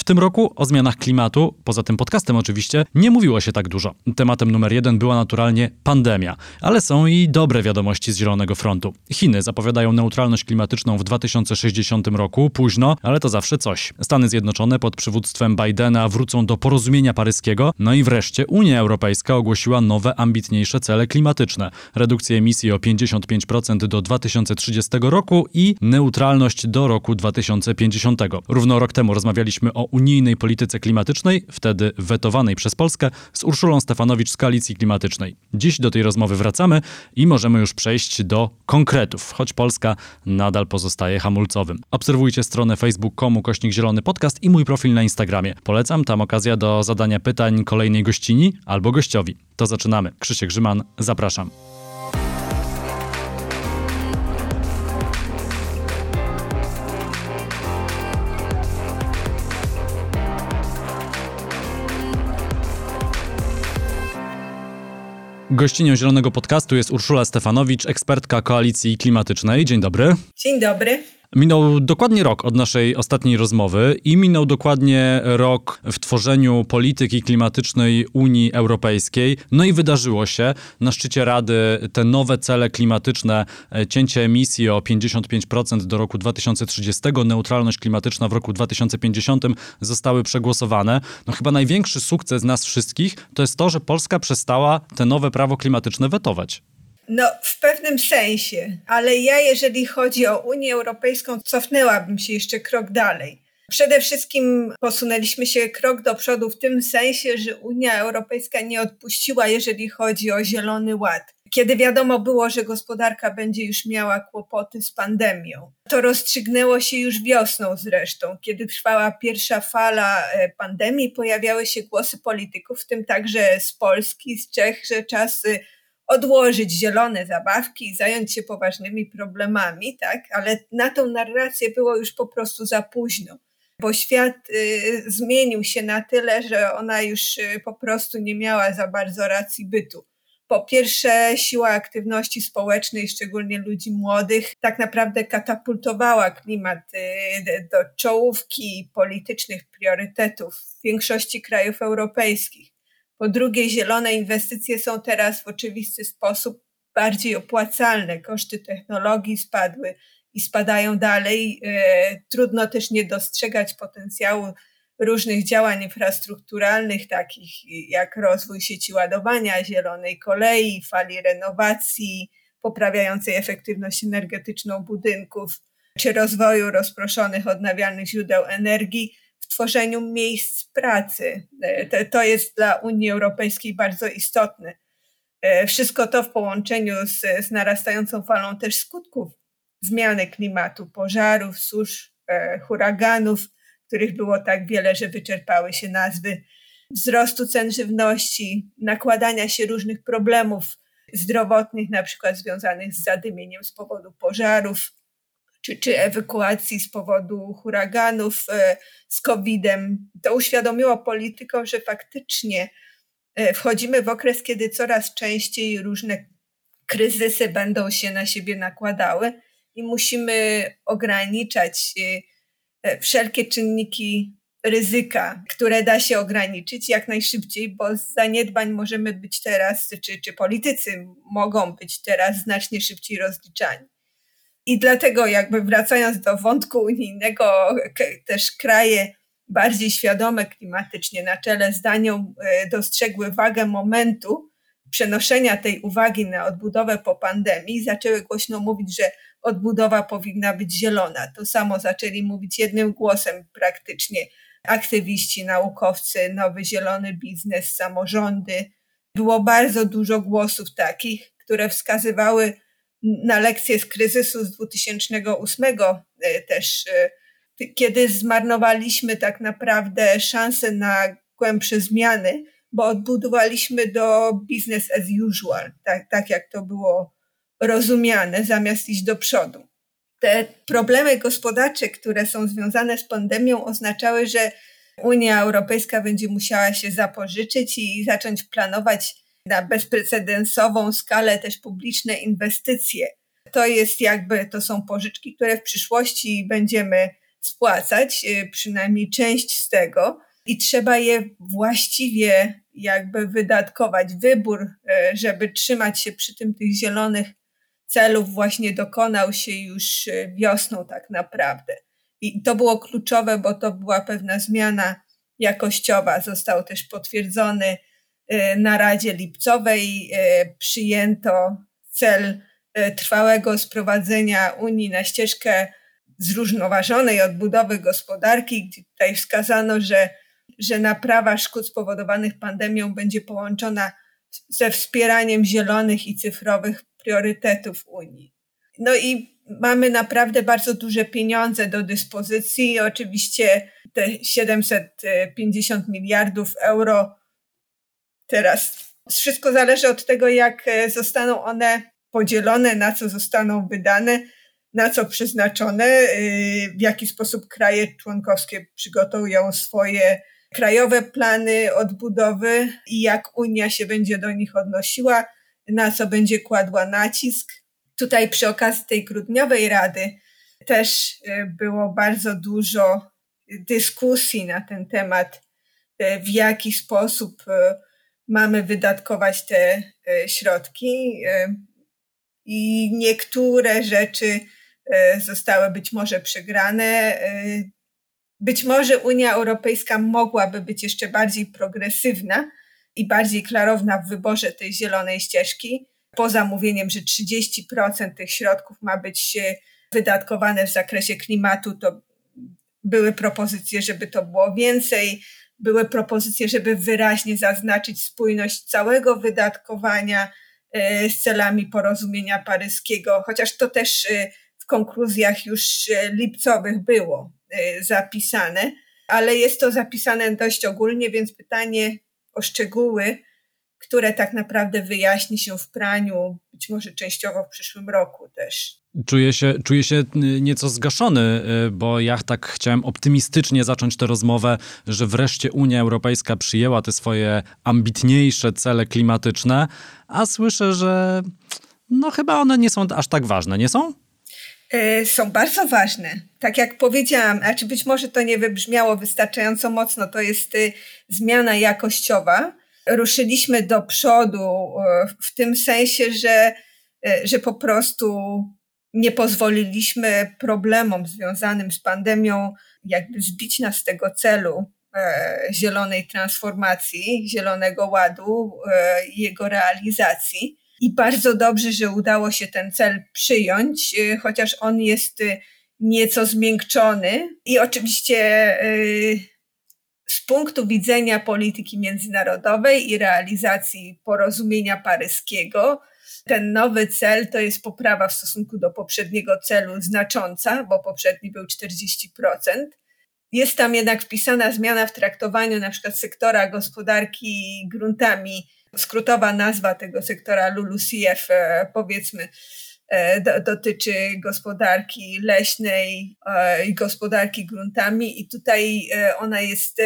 W tym roku o zmianach klimatu, poza tym podcastem oczywiście, nie mówiło się tak dużo. Tematem numer jeden była naturalnie pandemia, ale są i dobre wiadomości z Zielonego Frontu. Chiny zapowiadają neutralność klimatyczną w 2060 roku, późno, ale to zawsze coś. Stany Zjednoczone pod przywództwem Bidena wrócą do porozumienia paryskiego, no i wreszcie Unia Europejska ogłosiła nowe, ambitniejsze cele klimatyczne. Redukcję emisji o 55% do 2030 roku i neutralność do roku 2050. Równo rok temu rozmawialiśmy o unijnej polityce klimatycznej, wtedy wetowanej przez Polskę, z Urszulą Stefanowicz z Koalicji Klimatycznej. Dziś do tej rozmowy wracamy i możemy już przejść do konkretów, choć Polska nadal pozostaje hamulcowym. Obserwujcie stronę facebook.com kośnik zielony podcast i mój profil na Instagramie. Polecam, tam okazja do zadania pytań kolejnej gościni albo gościowi. To zaczynamy. Krzysiek Grzyman, zapraszam. Gościnią Zielonego Podcastu jest Urszula Stefanowicz, ekspertka Koalicji Klimatycznej. Dzień dobry. Dzień dobry. Minął dokładnie rok od naszej ostatniej rozmowy i minął dokładnie rok w tworzeniu polityki klimatycznej Unii Europejskiej. No i wydarzyło się na szczycie Rady te nowe cele klimatyczne, e, cięcie emisji o 55% do roku 2030, neutralność klimatyczna w roku 2050 zostały przegłosowane. No chyba największy sukces nas wszystkich to jest to, że Polska przestała te nowe prawo klimatyczne wetować. No, w pewnym sensie, ale ja, jeżeli chodzi o Unię Europejską, cofnęłabym się jeszcze krok dalej. Przede wszystkim posunęliśmy się krok do przodu w tym sensie, że Unia Europejska nie odpuściła, jeżeli chodzi o Zielony Ład. Kiedy wiadomo było, że gospodarka będzie już miała kłopoty z pandemią. To rozstrzygnęło się już wiosną zresztą. Kiedy trwała pierwsza fala e, pandemii, pojawiały się głosy polityków, w tym także z Polski, z Czech, że czasy odłożyć zielone zabawki i zająć się poważnymi problemami, tak? Ale na tą narrację było już po prostu za późno, bo świat y, zmienił się na tyle, że ona już y, po prostu nie miała za bardzo racji bytu. Po pierwsze, siła aktywności społecznej, szczególnie ludzi młodych, tak naprawdę katapultowała klimat y, do czołówki politycznych priorytetów w większości krajów europejskich. Po drugie, zielone inwestycje są teraz w oczywisty sposób bardziej opłacalne. Koszty technologii spadły i spadają dalej. E, trudno też nie dostrzegać potencjału różnych działań infrastrukturalnych, takich jak rozwój sieci ładowania, zielonej kolei, fali renowacji, poprawiającej efektywność energetyczną budynków, czy rozwoju rozproszonych odnawialnych źródeł energii tworzeniu miejsc pracy. E, to jest dla Unii Europejskiej bardzo istotne. E, wszystko to w połączeniu z, z narastającą falą też skutków zmiany klimatu, pożarów, susz, e, huraganów, których było tak wiele, że wyczerpały się nazwy, wzrostu cen żywności, nakładania się różnych problemów zdrowotnych, na przykład związanych z zadymieniem z powodu pożarów, czy, czy ewakuacji z powodu huraganów, e, z COVID-em. To uświadomiło politykom, że faktycznie e, wchodzimy w okres, kiedy coraz częściej różne kryzysy będą się na siebie nakładały i musimy ograniczać e, wszelkie czynniki ryzyka, które da się ograniczyć jak najszybciej, bo z zaniedbań możemy być teraz, czy, czy politycy mogą być teraz znacznie szybciej rozliczani. I dlatego jakby wracając do wątku unijnego, też kraje bardziej świadome klimatycznie na czele z Danią e, dostrzegły wagę momentu przenoszenia tej uwagi na odbudowę po pandemii, zaczęły głośno mówić, że odbudowa powinna być zielona. To samo zaczęli mówić jednym głosem praktycznie aktywiści, naukowcy, nowy zielony biznes, samorządy. Było bardzo dużo głosów takich, które wskazywały na lekcję z kryzysu z 2008 e, też, e, kiedy zmarnowaliśmy tak naprawdę szansę na głębsze zmiany, bo odbudowaliśmy do business as usual, tak, tak jak to było rozumiane, zamiast iść do przodu. Te problemy gospodarcze, które są związane z pandemią, oznaczały, że Unia Europejska będzie musiała się zapożyczyć i zacząć planować na bezprecedensową skalę też publiczne inwestycje. To jest jakby, to są pożyczki, które w przyszłości będziemy spłacać, przynajmniej część z tego, i trzeba je właściwie jakby wydatkować. Wybór, żeby trzymać się przy tym tych zielonych celów właśnie dokonał się już wiosną tak naprawdę. I to było kluczowe, bo to była pewna zmiana jakościowa. Został też potwierdzony y, na Radzie Lipcowej. Y, przyjęto cel y, trwałego sprowadzenia Unii na ścieżkę zrównoważonej odbudowy gospodarki, tutaj wskazano, że, że naprawa szkód spowodowanych pandemią będzie połączona ze wspieraniem zielonych i cyfrowych priorytetów Unii. No i mamy naprawdę bardzo duże pieniądze do dyspozycji. Oczywiście te 750 miliardów euro teraz. Wszystko zależy od tego, jak e, zostaną one podzielone, na co zostaną wydane, na co przeznaczone, e, w jaki sposób kraje członkowskie przygotują swoje krajowe plany odbudowy i jak Unia się będzie do nich odnosiła, na co będzie kładła nacisk. Tutaj przy okazji tej grudniowej rady też e, było bardzo dużo dyskusji na ten temat, e, w jaki sposób mamy wydatkować te środki. I niektóre rzeczy zostały być może przegrane. Być może Unia Europejska mogłaby być jeszcze bardziej progresywna i bardziej klarowna w wyborze tej zielonej ścieżki poza mówieniem, że 30% tych środków ma być wydatkowane w zakresie klimatu, to były propozycje, żeby to było więcej, były propozycje, żeby wyraźnie zaznaczyć spójność całego wydatkowania e, z celami porozumienia paryskiego, chociaż to też e, w konkluzjach już e, lipcowych było zapisane, ale jest to zapisane dość ogólnie, więc pytanie o szczegóły które tak naprawdę wyjaśni się w praniu, być może częściowo w przyszłym roku też. Czuję się, czuję się nieco zgaszony, y, bo ja tak chciałem optymistycznie zacząć tę rozmowę, że wreszcie Unia Europejska przyjęła te swoje ambitniejsze cele klimatyczne, a słyszę, że no chyba one nie są aż tak ważne, nie są? Y, są bardzo ważne. Tak jak powiedziałam, znaczy być może to nie wybrzmiało wystarczająco mocno, to jest y, zmiana jakościowa, ruszyliśmy do przodu e, w tym sensie, że, e, że po prostu nie pozwoliliśmy problemom związanym z pandemią jakby zbić nas z tego celu e, zielonej transformacji, zielonego ładu i jego realizacji. I bardzo dobrze, że udało się ten cel przyjąć, chociaż on jest nieco zmiękczony. I oczywiście punktu widzenia polityki międzynarodowej i realizacji porozumienia paryskiego, ten nowy cel to jest poprawa w stosunku do poprzedniego celu znacząca, bo poprzedni był 40%. Jest tam jednak wpisana zmiana w traktowaniu na przykład sektora gospodarki gruntami. Skrótowa nazwa tego sektora LULUCF, e, powiedzmy, E, do, dotyczy gospodarki leśnej e, i gospodarki gruntami i tutaj ona jest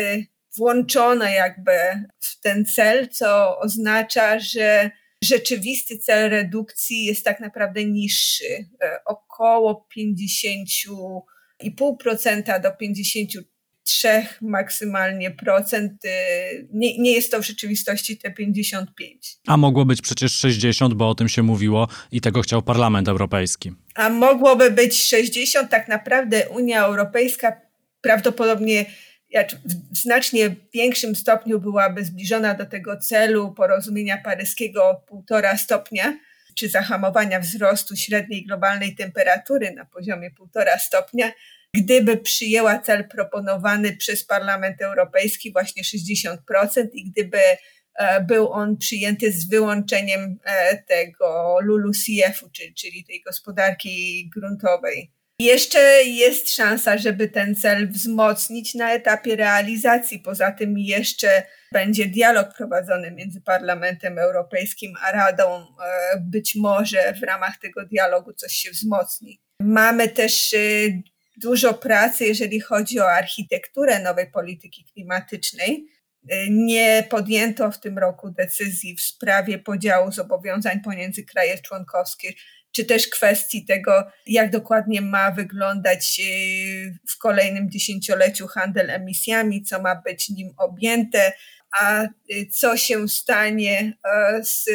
włączona jakby w ten cel, co oznacza, że rzeczywisty cel redukcji jest tak naprawdę niższy, około 50,5% do 50 trzech maksymalnie procent. Y, nie, nie jest to w rzeczywistości te 55. A mogło być przecież 60, bo o tym się mówiło i tego chciał Parlament Europejski. A mogłoby być 60, tak naprawdę Unia Europejska prawdopodobnie w znacznie większym stopniu byłaby zbliżona do tego celu porozumienia paryskiego półtora stopnia, czy zahamowania wzrostu średniej globalnej temperatury na poziomie półtora stopnia, gdyby przyjęła cel proponowany przez Parlament Europejski, właśnie 60%, i gdyby e, był on przyjęty z wyłączeniem e, tego LULUCF-u, czyli tej gospodarki gruntowej. Jeszcze jest szansa, żeby ten cel wzmocnić na etapie realizacji. Poza tym jeszcze będzie dialog prowadzony między Parlamentem Europejskim a Radą. E, być może w ramach tego dialogu coś się wzmocni. Mamy też dużo pracy, jeżeli chodzi o architekturę nowej polityki klimatycznej. Nie podjęto w tym roku decyzji w sprawie podziału zobowiązań pomiędzy kraje członkowskie, czy też kwestii tego, jak dokładnie ma wyglądać y, w kolejnym dziesięcioleciu handel emisjami, co ma być nim objęte, a y, co się stanie e, z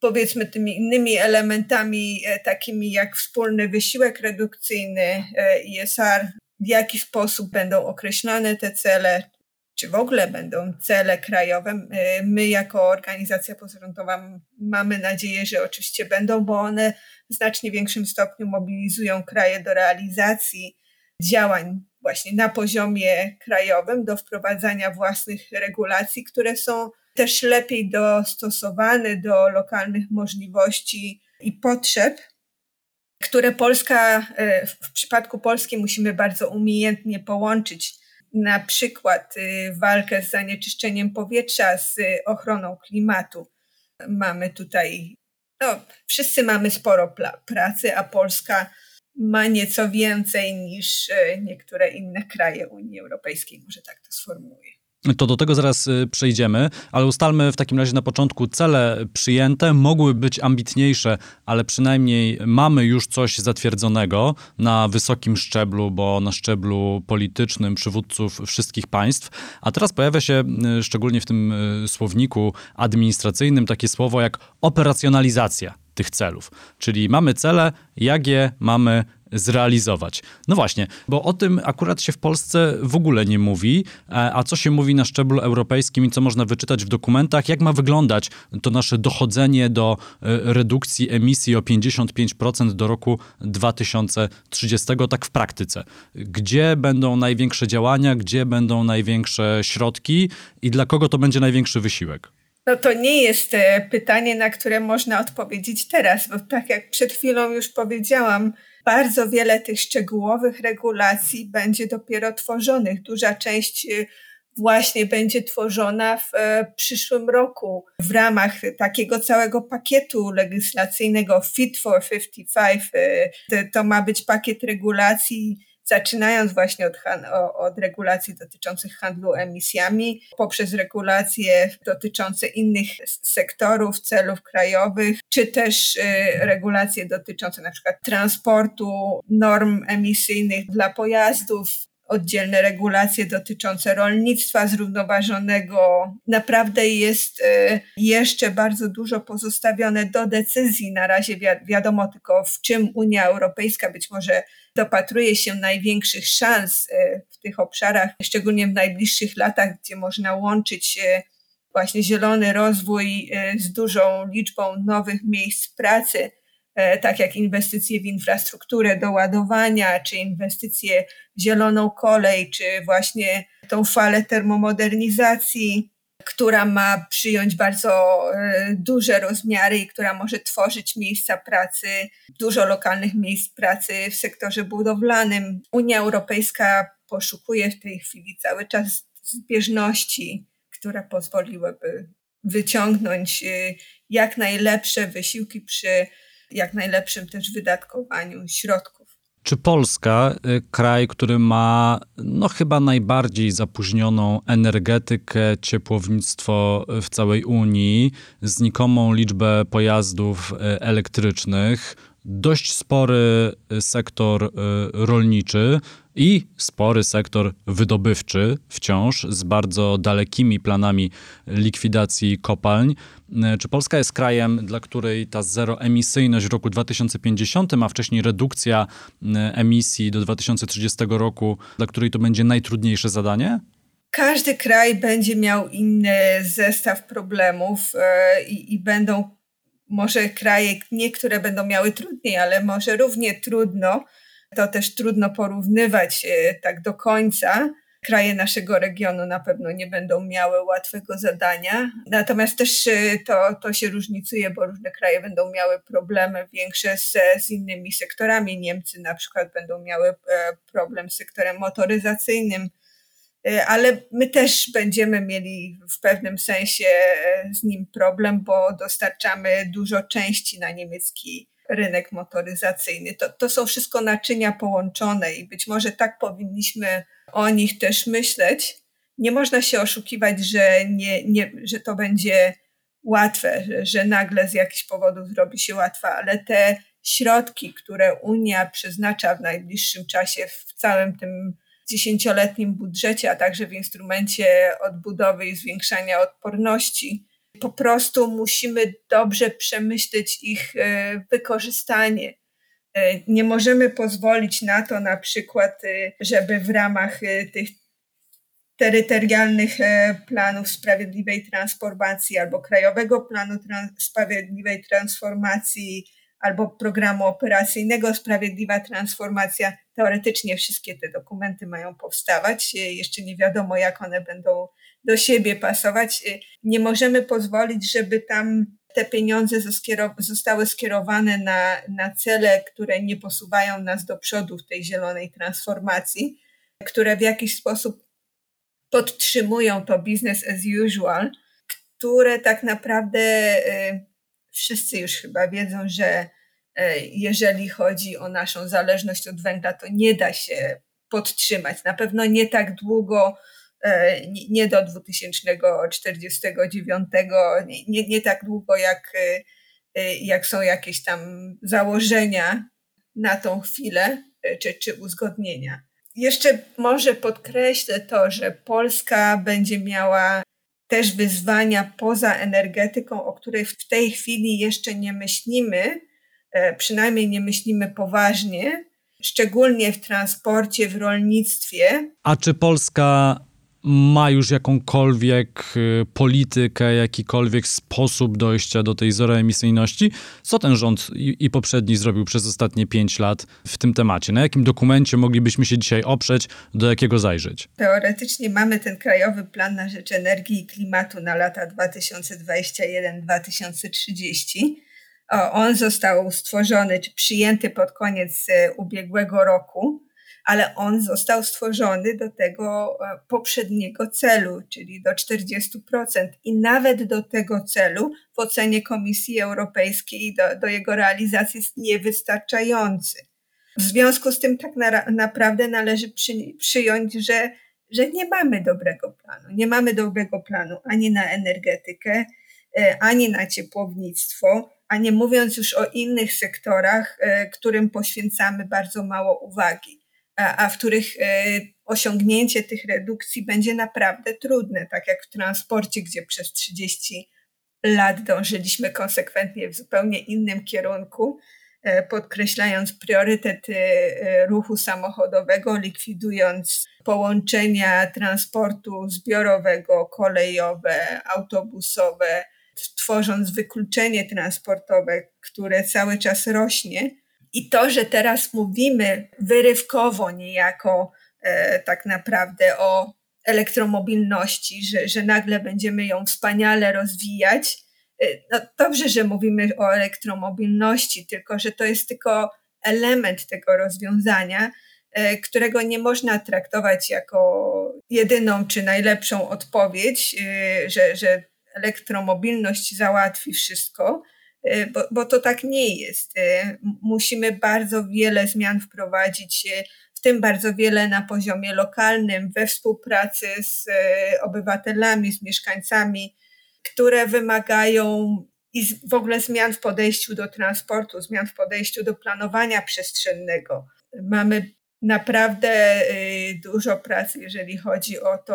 powiedzmy tymi innymi elementami, e, takimi jak wspólny wysiłek redukcyjny, ISR, e, w jaki sposób będą określone te cele, czy w ogóle będą cele krajowe. My jako organizacja pozarządowa mamy nadzieję, że oczywiście będą, bo one w znacznie większym stopniu mobilizują kraje do realizacji działań właśnie na poziomie krajowym, do wprowadzania własnych regulacji, które są też lepiej dostosowane do lokalnych możliwości i potrzeb, które Polska, e, w przypadku Polski musimy bardzo umiejętnie połączyć na przykład y, walkę z zanieczyszczeniem powietrza, z ochroną klimatu. Mamy tutaj, no, wszyscy mamy sporo pracy, a Polska ma nieco więcej niż y, niektóre inne kraje Unii Europejskiej, może tak to sformułuję. To do tego zaraz y, przejdziemy, ale ustalmy w takim razie na początku cele przyjęte. Mogły być ambitniejsze, ale przynajmniej mamy już coś zatwierdzonego na wysokim szczeblu, bo na szczeblu politycznym przywódców wszystkich państw. A teraz pojawia się y, szczególnie w tym y, słowniku administracyjnym takie słowo jak operacjonalizacja tych celów. Czyli mamy cele, jak je mamy zrealizować. No właśnie, bo o tym akurat się w Polsce w ogóle nie mówi, e, a co się mówi na szczeblu europejskim i co można wyczytać w dokumentach, jak ma wyglądać to nasze dochodzenie do e, redukcji emisji o 55% do roku 2030, tak w praktyce. Gdzie będą największe działania, gdzie będą największe środki i dla kogo to będzie największy wysiłek? No to nie jest e, pytanie, na które można odpowiedzieć teraz, bo tak jak przed chwilą już powiedziałam, bardzo wiele tych szczegółowych regulacji będzie dopiero tworzonych. Duża część y, właśnie będzie tworzona w e, przyszłym roku w ramach takiego całego pakietu legislacyjnego Fit for 55. E, to ma być pakiet regulacji zaczynając właśnie od, od, regulacji dotyczących handlu emisjami, poprzez regulacje dotyczące innych sektorów, celów krajowych, czy też y, regulacje dotyczące na przykład transportu, norm emisyjnych dla pojazdów, oddzielne regulacje dotyczące rolnictwa zrównoważonego. Naprawdę jest y, jeszcze bardzo dużo pozostawione do decyzji. Na razie wiadomo tylko, w czym Unia Europejska być może dopatruje się największych szans y, w tych obszarach, szczególnie w najbliższych latach, gdzie można łączyć y, właśnie zielony rozwój z dużą liczbą nowych miejsc pracy E, tak jak inwestycje w infrastrukturę do ładowania, czy inwestycje w zieloną kolej, czy właśnie tą falę termomodernizacji, która ma przyjąć bardzo e, duże rozmiary i która może tworzyć miejsca pracy, dużo lokalnych miejsc pracy w sektorze budowlanym. Unia Europejska poszukuje w tej chwili cały czas zbieżności, które pozwoliłyby wyciągnąć e, jak najlepsze wysiłki przy jak najlepszym też wydatkowaniu środków. Czy Polska, y, kraj, który ma no chyba najbardziej zapóźnioną energetykę, ciepłownictwo w całej Unii, znikomą liczbę pojazdów y, elektrycznych, dość spory y, sektor rolniczy, i spory sektor wydobywczy wciąż z bardzo dalekimi planami likwidacji kopalń. Czy Polska jest krajem, dla której ta zeroemisyjność w roku 2050, a wcześniej redukcja emisji do 2030 roku, dla której to będzie najtrudniejsze zadanie? Każdy kraj będzie miał inny zestaw problemów e, i, i będą może kraje, niektóre będą miały trudniej, ale może równie trudno to też trudno porównywać e, tak do końca. Kraje naszego regionu na pewno nie będą miały łatwego zadania. Natomiast też e, to, to się różnicuje, bo różne kraje będą miały problemy większe z, z innymi sektorami. Niemcy na przykład będą miały e, problem z sektorem motoryzacyjnym, ale my też będziemy mieli w pewnym sensie z nim problem, bo dostarczamy dużo części na niemiecki rynek motoryzacyjny. To, to są wszystko naczynia połączone i być może tak powinniśmy o nich też myśleć. Nie można się oszukiwać, że, nie, nie, że to będzie łatwe, że, że nagle z jakichś powodów zrobi się łatwe, ale te środki, które Unia przeznacza w najbliższym czasie w całym tym dziesięcioletnim budżecie, a także w instrumencie odbudowy i zwiększania odporności, po prostu musimy dobrze przemyśleć ich e, wykorzystanie. E, nie możemy pozwolić na to na przykład, e, żeby w ramach tych terytorialnych planów sprawiedliwej transformacji albo Krajowego Planu Sprawiedliwej Transformacji albo programu operacyjnego Sprawiedliwa Transformacja. Teoretycznie wszystkie te dokumenty mają powstawać. Jeszcze nie wiadomo, jak one będą do siebie pasować. Nie możemy pozwolić, żeby tam te pieniądze zostały skierowane na, na cele, które nie posuwają nas do przodu w tej zielonej transformacji, które w jakiś sposób podtrzymują to business as usual, które tak naprawdę y, wszyscy już chyba wiedzą, że e, jeżeli chodzi o naszą zależność od węgla, to nie da się podtrzymać. Na pewno nie tak długo, nie do 2049, nie, nie tak długo jak, e, jak są jakieś tam założenia na tą chwilę, czy, czy uzgodnienia. Jeszcze może podkreślę to, że Polska będzie miała też wyzwania poza energetyką, o której w tej chwili jeszcze nie myślimy, e, przynajmniej nie myślimy poważnie, szczególnie w transporcie, w rolnictwie. A czy Polska ma już jakąkolwiek y, politykę, jakikolwiek sposób dojścia do tej zeroemisyjności? Co ten rząd i, poprzedni zrobił przez ostatnie pięć lat w tym temacie? Na jakim dokumencie moglibyśmy się dzisiaj oprzeć, do jakiego zajrzeć? Teoretycznie mamy ten Krajowy Plan na Rzecz Energii i Klimatu na lata 2021-2030. On został stworzony czy przyjęty pod koniec y, ubiegłego roku ale on został stworzony do tego e, poprzedniego celu, czyli do 40%. I nawet do tego celu w ocenie Komisji Europejskiej do, do jego realizacji jest niewystarczający. W związku z tym tak na, naprawdę należy przy, przyjąć, że, że nie mamy dobrego planu. Nie mamy dobrego planu ani na energetykę, e, ani na ciepłownictwo, a nie mówiąc już o innych sektorach, e, którym poświęcamy bardzo mało uwagi a, a w których e, osiągnięcie tych redukcji będzie naprawdę trudne, tak jak w transporcie, gdzie przez 30 lat dążyliśmy konsekwentnie w zupełnie innym kierunku, e, podkreślając priorytet e, ruchu samochodowego, likwidując połączenia transportu zbiorowego, kolejowe, autobusowe, tworząc wykluczenie transportowe, które cały czas rośnie i to, że teraz mówimy wyrywkowo niejako e, tak naprawdę o elektromobilności, że, że nagle będziemy ją wspaniale rozwijać. E, no dobrze, że mówimy o elektromobilności, tylko że to jest tylko element tego rozwiązania, e, którego nie można traktować jako jedyną czy najlepszą odpowiedź, e, że, że elektromobilność załatwi wszystko bo, bo to tak nie jest. Y, musimy bardzo wiele zmian wprowadzić, y, w tym bardzo wiele na poziomie lokalnym, we współpracy z obywatelami, z mieszkańcami, które wymagają i w ogóle zmian w podejściu do transportu, zmian w podejściu do planowania przestrzennego. Mamy naprawdę dużo pracy, jeżeli chodzi o to,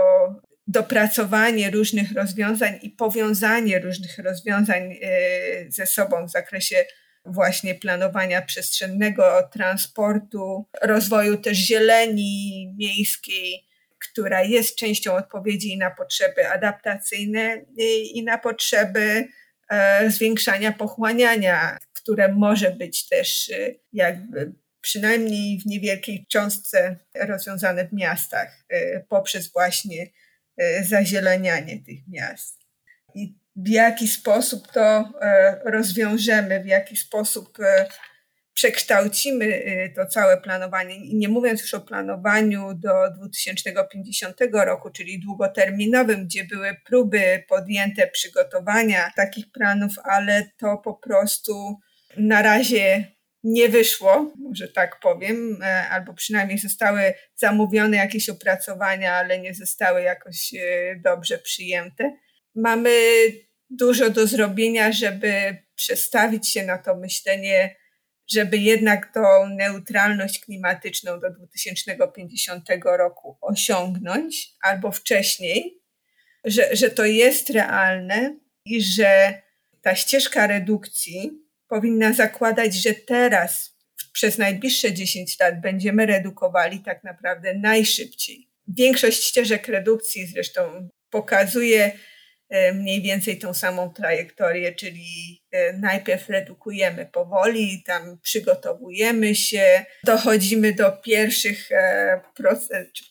dopracowanie różnych rozwiązań i powiązanie różnych rozwiązań e, ze sobą w zakresie właśnie planowania przestrzennego, transportu, rozwoju też zieleni miejskiej, która jest częścią odpowiedzi na potrzeby adaptacyjne i na potrzeby e, zwiększania pochłaniania, które może być też e, jakby przynajmniej w niewielkiej cząstce rozwiązane w miastach poprzez właśnie zazielenianie tych miast. I w jaki sposób to e, rozwiążemy, w jaki sposób e, przekształcimy to całe planowanie. I nie mówiąc już o planowaniu do 2050 roku, czyli długoterminowym, gdzie były próby podjęte przygotowania takich planów, ale to po prostu na razie nie wyszło, może tak powiem, e, albo przynajmniej zostały zamówione jakieś opracowania, ale nie zostały jakoś e, dobrze przyjęte. Mamy dużo do zrobienia, żeby przestawić się na to myślenie, żeby jednak tą neutralność klimatyczną do 2050 roku osiągnąć albo wcześniej, że, że to jest realne i że ta ścieżka redukcji powinna zakładać, że teraz przez najbliższe 10 lat będziemy redukowali tak naprawdę najszybciej. Większość ścieżek redukcji zresztą pokazuje E, mniej więcej tą samą trajektorię, czyli e, najpierw redukujemy powoli, tam przygotowujemy się, dochodzimy do pierwszych, e,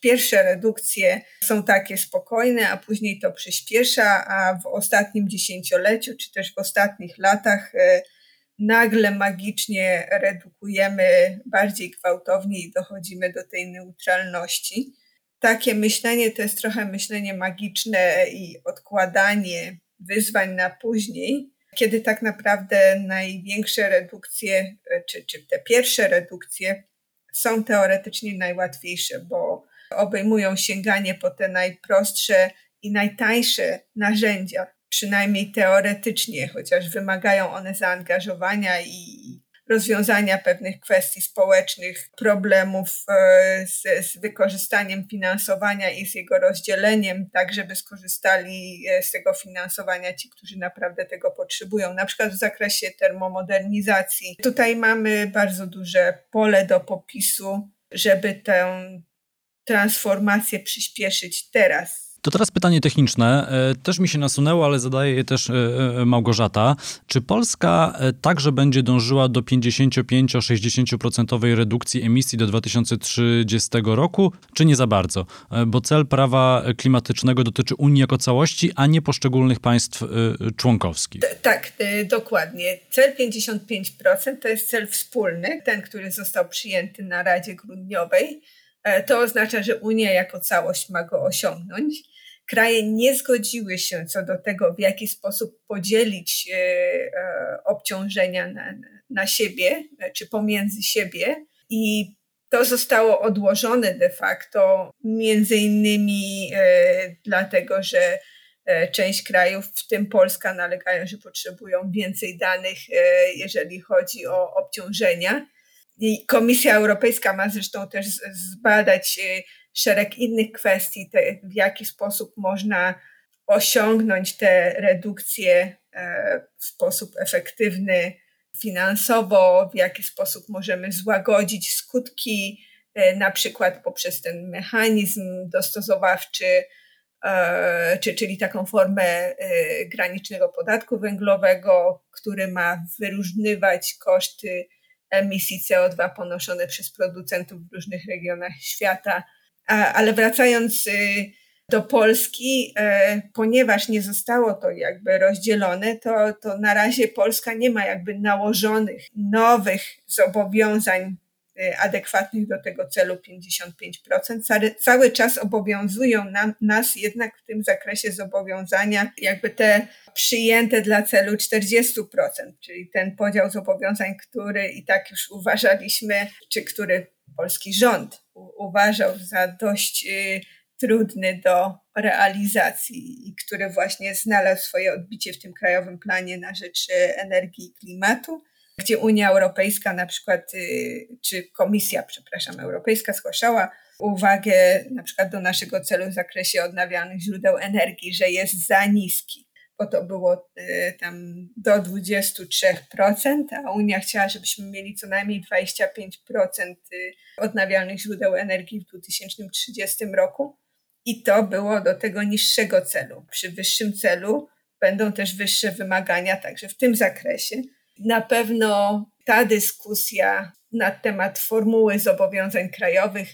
pierwsze redukcje są takie spokojne, a później to przyspiesza, a w ostatnim dziesięcioleciu, czy też w ostatnich latach nagle magicznie redukujemy bardziej gwałtownie i dochodzimy do tej neutralności. Takie myślenie to jest trochę myślenie magiczne i odkładanie wyzwań na później, kiedy tak naprawdę największe redukcje, czy, czy te pierwsze redukcje są teoretycznie najłatwiejsze, bo obejmują sięganie po te najprostsze i najtańsze narzędzia, przynajmniej teoretycznie, chociaż wymagają one zaangażowania i rozwiązania pewnych kwestii społecznych, problemów e, z, z, wykorzystaniem finansowania i z jego rozdzieleniem, tak żeby skorzystali e, z tego finansowania ci, którzy naprawdę tego potrzebują, na przykład w zakresie termomodernizacji. Tutaj mamy bardzo duże pole do popisu, żeby tę transformację przyspieszyć teraz to teraz pytanie techniczne. E, też mi się nasunęło, ale zadaje je też e, e, Małgorzata. Czy Polska także będzie dążyła do 55-60% redukcji emisji do 2030 roku, czy nie za bardzo? Bo cel prawa klimatycznego dotyczy Unii jako całości, a nie poszczególnych państw członkowskich. Tak, dokładnie. Cel 55% to jest cel wspólny, ten, który został przyjęty na Radzie Grudniowej. To oznacza, że Unia jako całość ma go osiągnąć kraje nie zgodziły się co do tego, w jaki sposób podzielić e, e, obciążenia na, na siebie, czy pomiędzy siebie. I to zostało odłożone de facto, między innymi e, dlatego, że część krajów, w tym Polska, nalegają, że potrzebują więcej danych, jeżeli chodzi o obciążenia. Komisja Europejska ma zresztą też zbadać szereg innych kwestii, te, w jaki sposób można osiągnąć te redukcje e, w sposób efektywny finansowo, w jaki sposób możemy złagodzić skutki, e, na przykład poprzez ten mechanizm dostosowawczy, e, czy, czyli taką formę granicznego podatku węglowego, który ma wyrównywać koszty emisji CO2 ponoszone przez producentów w różnych regionach świata. Ale wracając y, do Polski, e, ponieważ nie zostało to jakby rozdzielone, to, to na razie Polska nie ma jakby nałożonych nowych zobowiązań adekwatnych do tego celu 55%. Cały, cały czas obowiązują nam, nas jednak w tym zakresie zobowiązania, jakby te przyjęte dla celu 40%, czyli ten podział zobowiązań, który i tak już uważaliśmy, czy który polski rząd uważał za dość y, trudny do realizacji i który właśnie znalazł swoje odbicie w tym krajowym planie na rzecz y, energii i klimatu, gdzie Unia Europejska na przykład, y, czy Komisja, przepraszam, Europejska zgłaszała uwagę na przykład do naszego celu w zakresie odnawialnych źródeł energii, że jest za niski bo to było y, tam do 23%, a Unia chciała, żebyśmy mieli co najmniej 25% y, odnawialnych źródeł energii w 2030 roku. I to było do tego niższego celu. Przy wyższym celu będą też wyższe wymagania także w tym zakresie. Na pewno ta dyskusja na temat formuły zobowiązań krajowych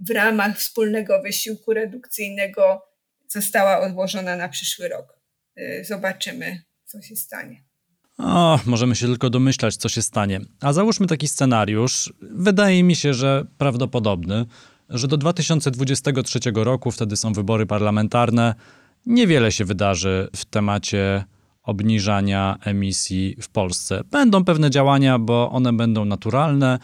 w ramach wspólnego wysiłku redukcyjnego została odłożona na przyszły rok. Y, zobaczymy, co się stanie. O, możemy się tylko domyślać, co się stanie. A załóżmy taki scenariusz, wydaje mi się, że prawdopodobny, że do 2023 roku, wtedy są wybory parlamentarne, niewiele się wydarzy w temacie obniżania emisji w Polsce. Będą pewne działania, bo one będą naturalne.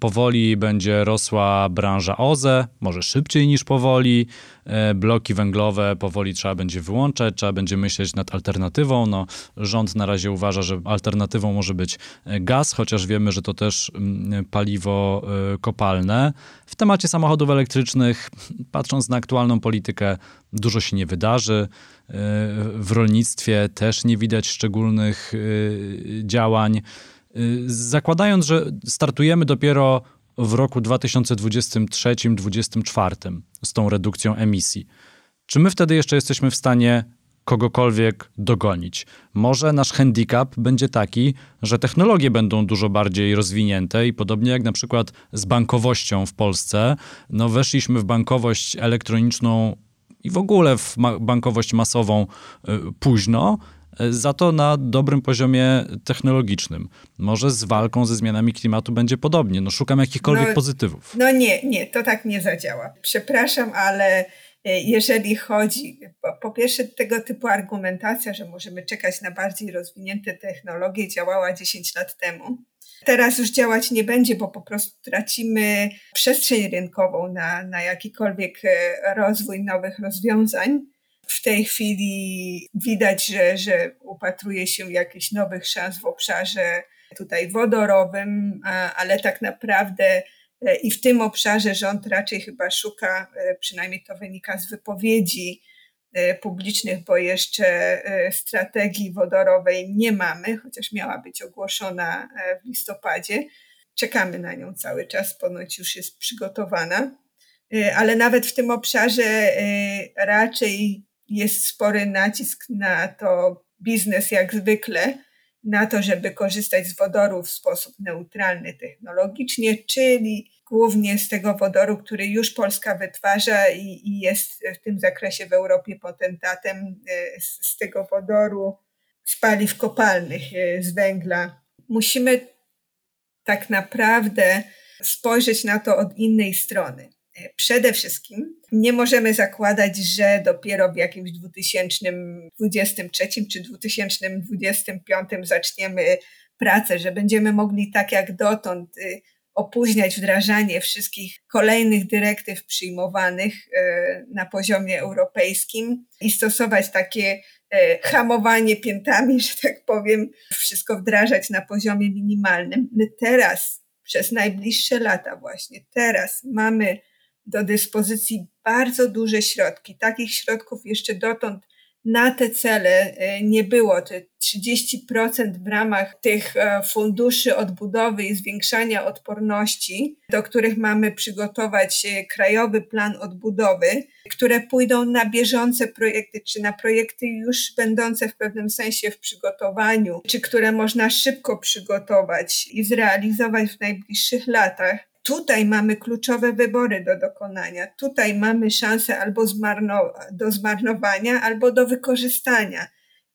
Powoli będzie rosła branża OZE, może szybciej niż powoli. E, bloki węglowe powoli trzeba będzie wyłączać, trzeba będzie myśleć nad alternatywą. No, rząd na razie uważa, że alternatywą może być e, gaz, chociaż wiemy, że to też mm, paliwo e, kopalne. W temacie samochodów elektrycznych, patrząc na aktualną politykę, dużo się nie wydarzy. W rolnictwie też nie widać szczególnych działań. Zakładając, że startujemy dopiero w roku 2023-2024 z tą redukcją emisji. Czy my wtedy jeszcze jesteśmy w stanie kogokolwiek dogonić? Może nasz handicap będzie taki, że technologie będą dużo bardziej rozwinięte i podobnie jak na przykład z bankowością w Polsce, no weszliśmy w bankowość elektroniczną i w ogóle w ma bankowość masową y, późno, za to na dobrym poziomie technologicznym. Może z walką ze zmianami klimatu będzie podobnie. No szukam jakichkolwiek no, pozytywów. No nie, nie, to tak nie zadziała. Przepraszam, ale e, jeżeli chodzi, po, po pierwsze tego typu argumentacja, że możemy czekać na bardziej rozwinięte technologie, działała 10 lat temu. Teraz już działać nie będzie, bo po prostu tracimy przestrzeń rynkową na, na jakikolwiek e, rozwój nowych rozwiązań w tej chwili widać, że, że upatruje się jakichś nowych szans w obszarze tutaj wodorowym, ale tak naprawdę e, i w tym obszarze rząd raczej chyba szuka, e, przynajmniej to wynika z wypowiedzi e, publicznych, bo jeszcze strategii wodorowej nie mamy, chociaż miała być ogłoszona w listopadzie. Czekamy na nią cały czas, ponoć już jest przygotowana. Ale nawet w tym obszarze raczej jest spory nacisk na to, biznes jak zwykle, na to, żeby korzystać z wodoru w sposób neutralny technologicznie, czyli głównie z tego wodoru, który już Polska wytwarza i, i jest w tym zakresie w Europie potentatem, e, z, z tego wodoru z paliw kopalnych, e, z węgla. Musimy tak naprawdę spojrzeć na to od innej strony. Przede wszystkim nie możemy zakładać, że dopiero w jakimś 2023 czy 2025 zaczniemy pracę, że będziemy mogli tak jak dotąd y, opóźniać wdrażanie wszystkich kolejnych dyrektyw przyjmowanych y, na poziomie europejskim i stosować takie y, hamowanie piętami, że tak powiem, wszystko wdrażać na poziomie minimalnym. My teraz, przez najbliższe lata właśnie, teraz mamy do dyspozycji bardzo duże środki. Takich środków jeszcze dotąd na te cele e, nie było. Te 30% w ramach tych e, funduszy odbudowy i zwiększania odporności, do których mamy przygotować e, krajowy plan odbudowy, które pójdą na bieżące projekty, czy na projekty już będące w pewnym sensie w przygotowaniu, czy które można szybko przygotować i zrealizować w najbliższych latach tutaj mamy kluczowe wybory do dokonania. Tutaj mamy szansę albo zmarno, do zmarnowania, albo do wykorzystania.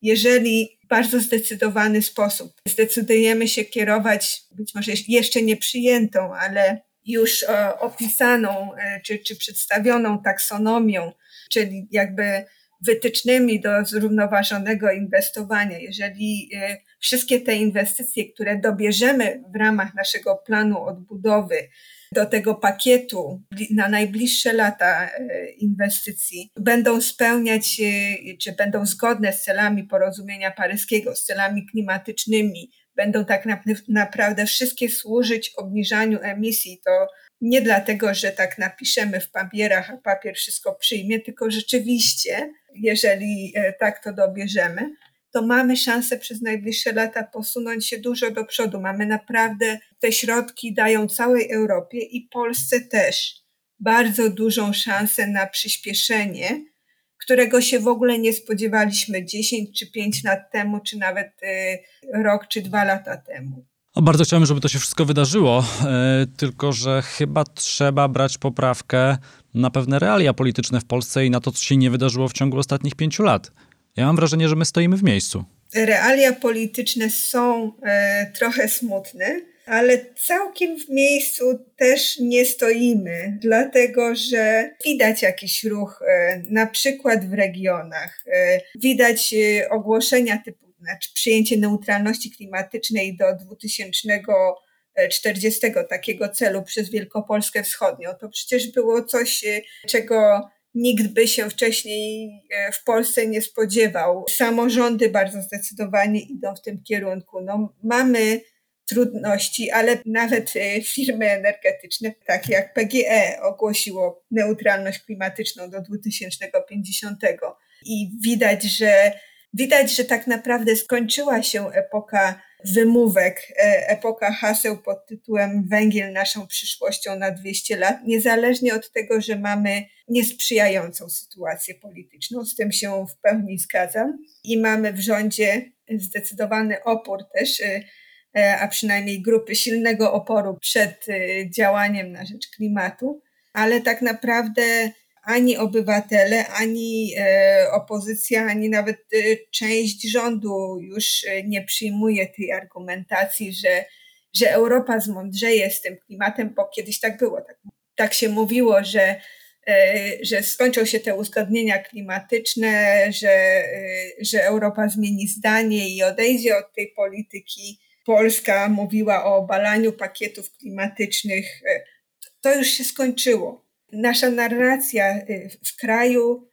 Jeżeli w bardzo zdecydowany sposób zdecydujemy się kierować, być może jeszcze nie przyjętą, ale już e, opisaną e, czy, czy przedstawioną taksonomią, czyli jakby wytycznymi do zrównoważonego inwestowania. Jeżeli e, wszystkie te inwestycje, które dobierzemy w ramach naszego planu odbudowy, do tego pakietu na najbliższe lata e, inwestycji będą spełniać, e, czy będą zgodne z celami porozumienia paryskiego, z celami klimatycznymi, będą tak naprawdę wszystkie służyć obniżaniu emisji, to nie dlatego, że tak napiszemy w papierach, a papier wszystko przyjmie, tylko rzeczywiście, jeżeli e, tak to dobierzemy, to mamy szansę przez najbliższe lata posunąć się dużo do przodu. Mamy naprawdę te środki dają całej Europie i Polsce też bardzo dużą szansę na przyspieszenie, którego się w ogóle nie spodziewaliśmy 10 czy 5 lat temu, czy nawet y, rok czy dwa lata temu. Bardzo chciałbym, żeby to się wszystko wydarzyło, e, tylko że chyba trzeba brać poprawkę na pewne realia polityczne w Polsce i na to, co się nie wydarzyło w ciągu ostatnich pięciu lat. Ja mam wrażenie, że my stoimy w miejscu. Realia polityczne są e, trochę smutne, ale całkiem w miejscu też nie stoimy, dlatego że widać jakiś ruch, e, na przykład w regionach. E, widać e, ogłoszenia typu, znaczy przyjęcie neutralności klimatycznej do 2040 takiego celu przez Wielkopolskę Wschodnią. To przecież było coś, e, czego nikt by się wcześniej e, w Polsce nie spodziewał. Samorządy bardzo zdecydowanie idą w tym kierunku. No, mamy trudności, ale nawet e, firmy energetyczne, takie jak PGE, ogłosiło neutralność klimatyczną do 2050. I widać, że widać, że tak naprawdę skończyła się epoka wymówek, e, epoka haseł pod tytułem Węgiel naszą przyszłością na 200 lat, niezależnie od tego, że mamy niesprzyjającą sytuację polityczną. Z tym się w pełni zgadzam. I mamy w rządzie zdecydowany opór też, e, e, a przynajmniej grupy silnego oporu przed działaniem na rzecz klimatu, ale tak naprawdę ani obywatele, ani e, opozycja, ani nawet e, część rządu już e, nie przyjmuje tej argumentacji, że, że Europa zmądrzeje z tym klimatem, bo kiedyś tak było. Tak, tak się mówiło, że, że skończą się te uzgodnienia klimatyczne, że, że Europa zmieni zdanie i odejdzie od tej polityki. Polska mówiła o obalaniu pakietów klimatycznych. To już się skończyło nasza narracja y, w kraju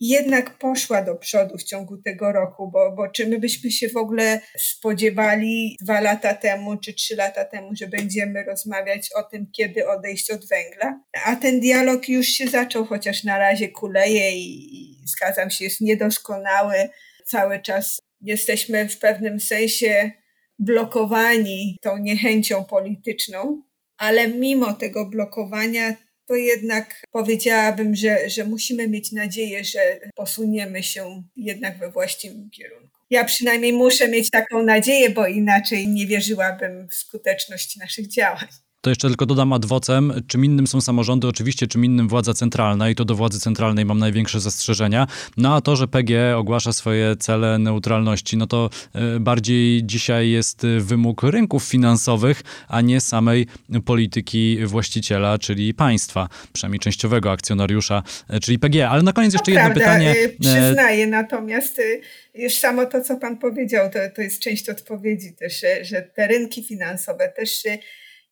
jednak poszła do przodu w ciągu tego roku, bo, bo czy my byśmy się w ogóle spodziewali dwa lata temu czy trzy lata temu, że będziemy rozmawiać o tym, kiedy odejść od węgla? A ten dialog już się zaczął, chociaż na razie kuleje i, i zgadzam się, jest niedoskonały. Cały czas jesteśmy w pewnym sensie blokowani tą niechęcią polityczną, ale mimo tego blokowania to jednak powiedziałabym, że, że musimy mieć nadzieję, że posuniemy się jednak we właściwym kierunku. Ja przynajmniej muszę mieć taką nadzieję, bo inaczej nie wierzyłabym w skuteczność naszych działań. To jeszcze tylko dodam adwocem, czym innym są samorządy, oczywiście czym innym władza centralna i to do władzy centralnej mam największe zastrzeżenia. No a to, że PG ogłasza swoje cele neutralności, no to e, bardziej dzisiaj jest wymóg rynków finansowych, a nie samej polityki właściciela, czyli państwa, przynajmniej częściowego akcjonariusza, e, czyli PG. Ale na koniec jeszcze jedno prawda, pytanie. E, przyznaję, natomiast już samo to, co pan powiedział, to, to jest część odpowiedzi też, że te rynki finansowe też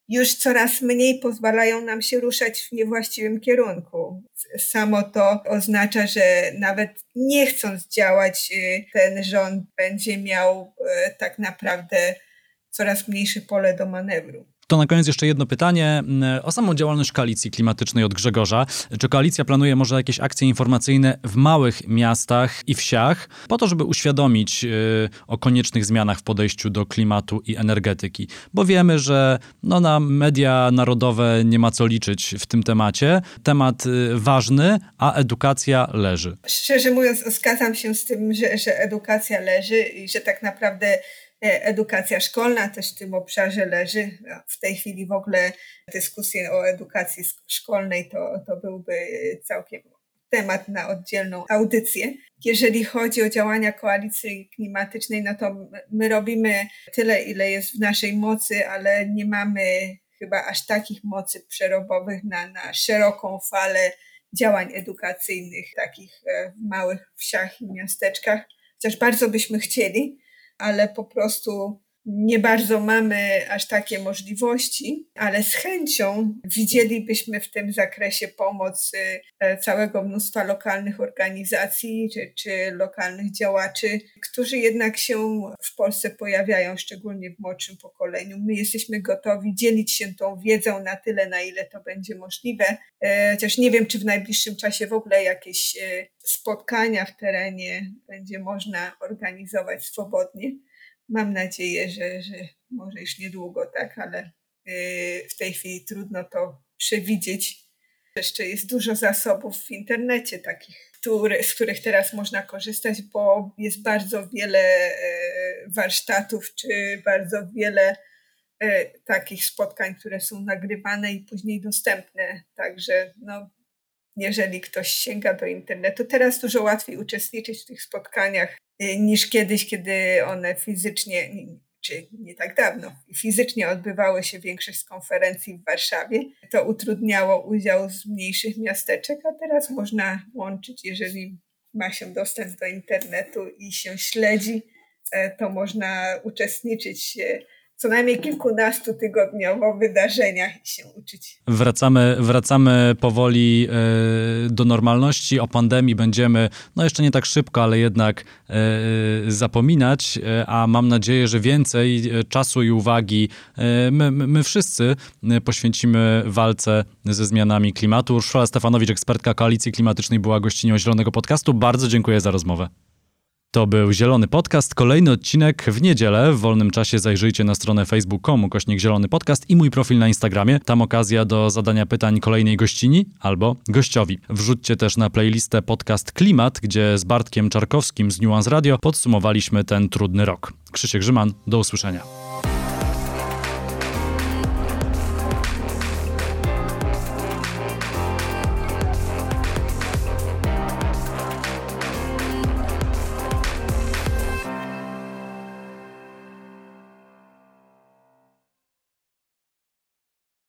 już coraz mniej pozwalają nam się ruszać w niewłaściwym kierunku. Samo to oznacza, że nawet nie chcąc działać, y, ten rząd będzie miał y, tak naprawdę coraz mniejsze pole do manewru. To na koniec jeszcze jedno pytanie mm, o samą działalność koalicji klimatycznej od Grzegorza. Czy koalicja planuje może jakieś akcje informacyjne w małych miastach i wsiach, po to, żeby uświadomić y, o koniecznych zmianach w podejściu do klimatu i energetyki? Bo wiemy, że no, na media narodowe nie ma co liczyć w tym temacie. Temat y, ważny, a edukacja leży. Szczerze mówiąc, zgadzam się z tym, że, że edukacja leży i że tak naprawdę edukacja szkolna też w tym obszarze leży. W tej chwili w ogóle dyskusje o edukacji szkolnej to, to byłby całkiem temat na oddzielną audycję. Jeżeli chodzi o działania koalicji klimatycznej, no to my robimy tyle, ile jest w naszej mocy, ale nie mamy chyba aż takich mocy przerobowych na, na szeroką falę działań edukacyjnych, takich e, w małych wsiach i miasteczkach, chociaż bardzo byśmy chcieli ale po prostu nie bardzo mamy aż takie możliwości, ale z chęcią widzielibyśmy w tym zakresie pomoc e, całego mnóstwa lokalnych organizacji czy, czy lokalnych działaczy, którzy jednak się w Polsce pojawiają, szczególnie w młodszym pokoleniu. My jesteśmy gotowi dzielić się tą wiedzą na tyle, na ile to będzie możliwe, e, chociaż nie wiem, czy w najbliższym czasie w ogóle jakieś e, spotkania w terenie będzie można organizować swobodnie mam nadzieję, że, że może już niedługo, tak, ale y, w tej chwili trudno to przewidzieć. Jeszcze jest dużo zasobów w internecie takich, z których teraz można korzystać, bo jest bardzo wiele y, warsztatów, czy bardzo wiele y, takich spotkań, które są nagrywane i później dostępne. Także no, jeżeli ktoś sięga do internetu, teraz dużo łatwiej uczestniczyć w tych spotkaniach niż kiedyś, kiedy one fizycznie, czy nie tak dawno, fizycznie odbywały się większość z konferencji w Warszawie. To utrudniało udział z mniejszych miasteczek, a teraz można łączyć, jeżeli ma się dostęp do internetu i się śledzi, e, to można uczestniczyć co najmniej kilkunastotygodniowo wydarzeniach się uczyć. Wracamy, wracamy powoli y, do normalności. O pandemii będziemy, no jeszcze nie tak szybko, ale jednak y, zapominać, y, a mam nadzieję, że więcej czasu i uwagi my, my wszyscy poświęcimy walce ze zmianami klimatu. Urszula Stefanowicz, ekspertka Koalicji Klimatycznej, była gościnią Zielonego Podcastu. Bardzo dziękuję za rozmowę. To był Zielony Podcast, kolejny odcinek w niedzielę. W wolnym czasie zajrzyjcie na stronę facebook.com kośnik Zielony Podcast i mój profil na Instagramie. Tam okazja do zadania pytań kolejnej gościni albo gościowi. Wrzućcie też na playlistę podcast Klimat, gdzie z Bartkiem Czarkowskim z Nuance Radio podsumowaliśmy ten trudny rok. Krzysiek Grzyman, do usłyszenia.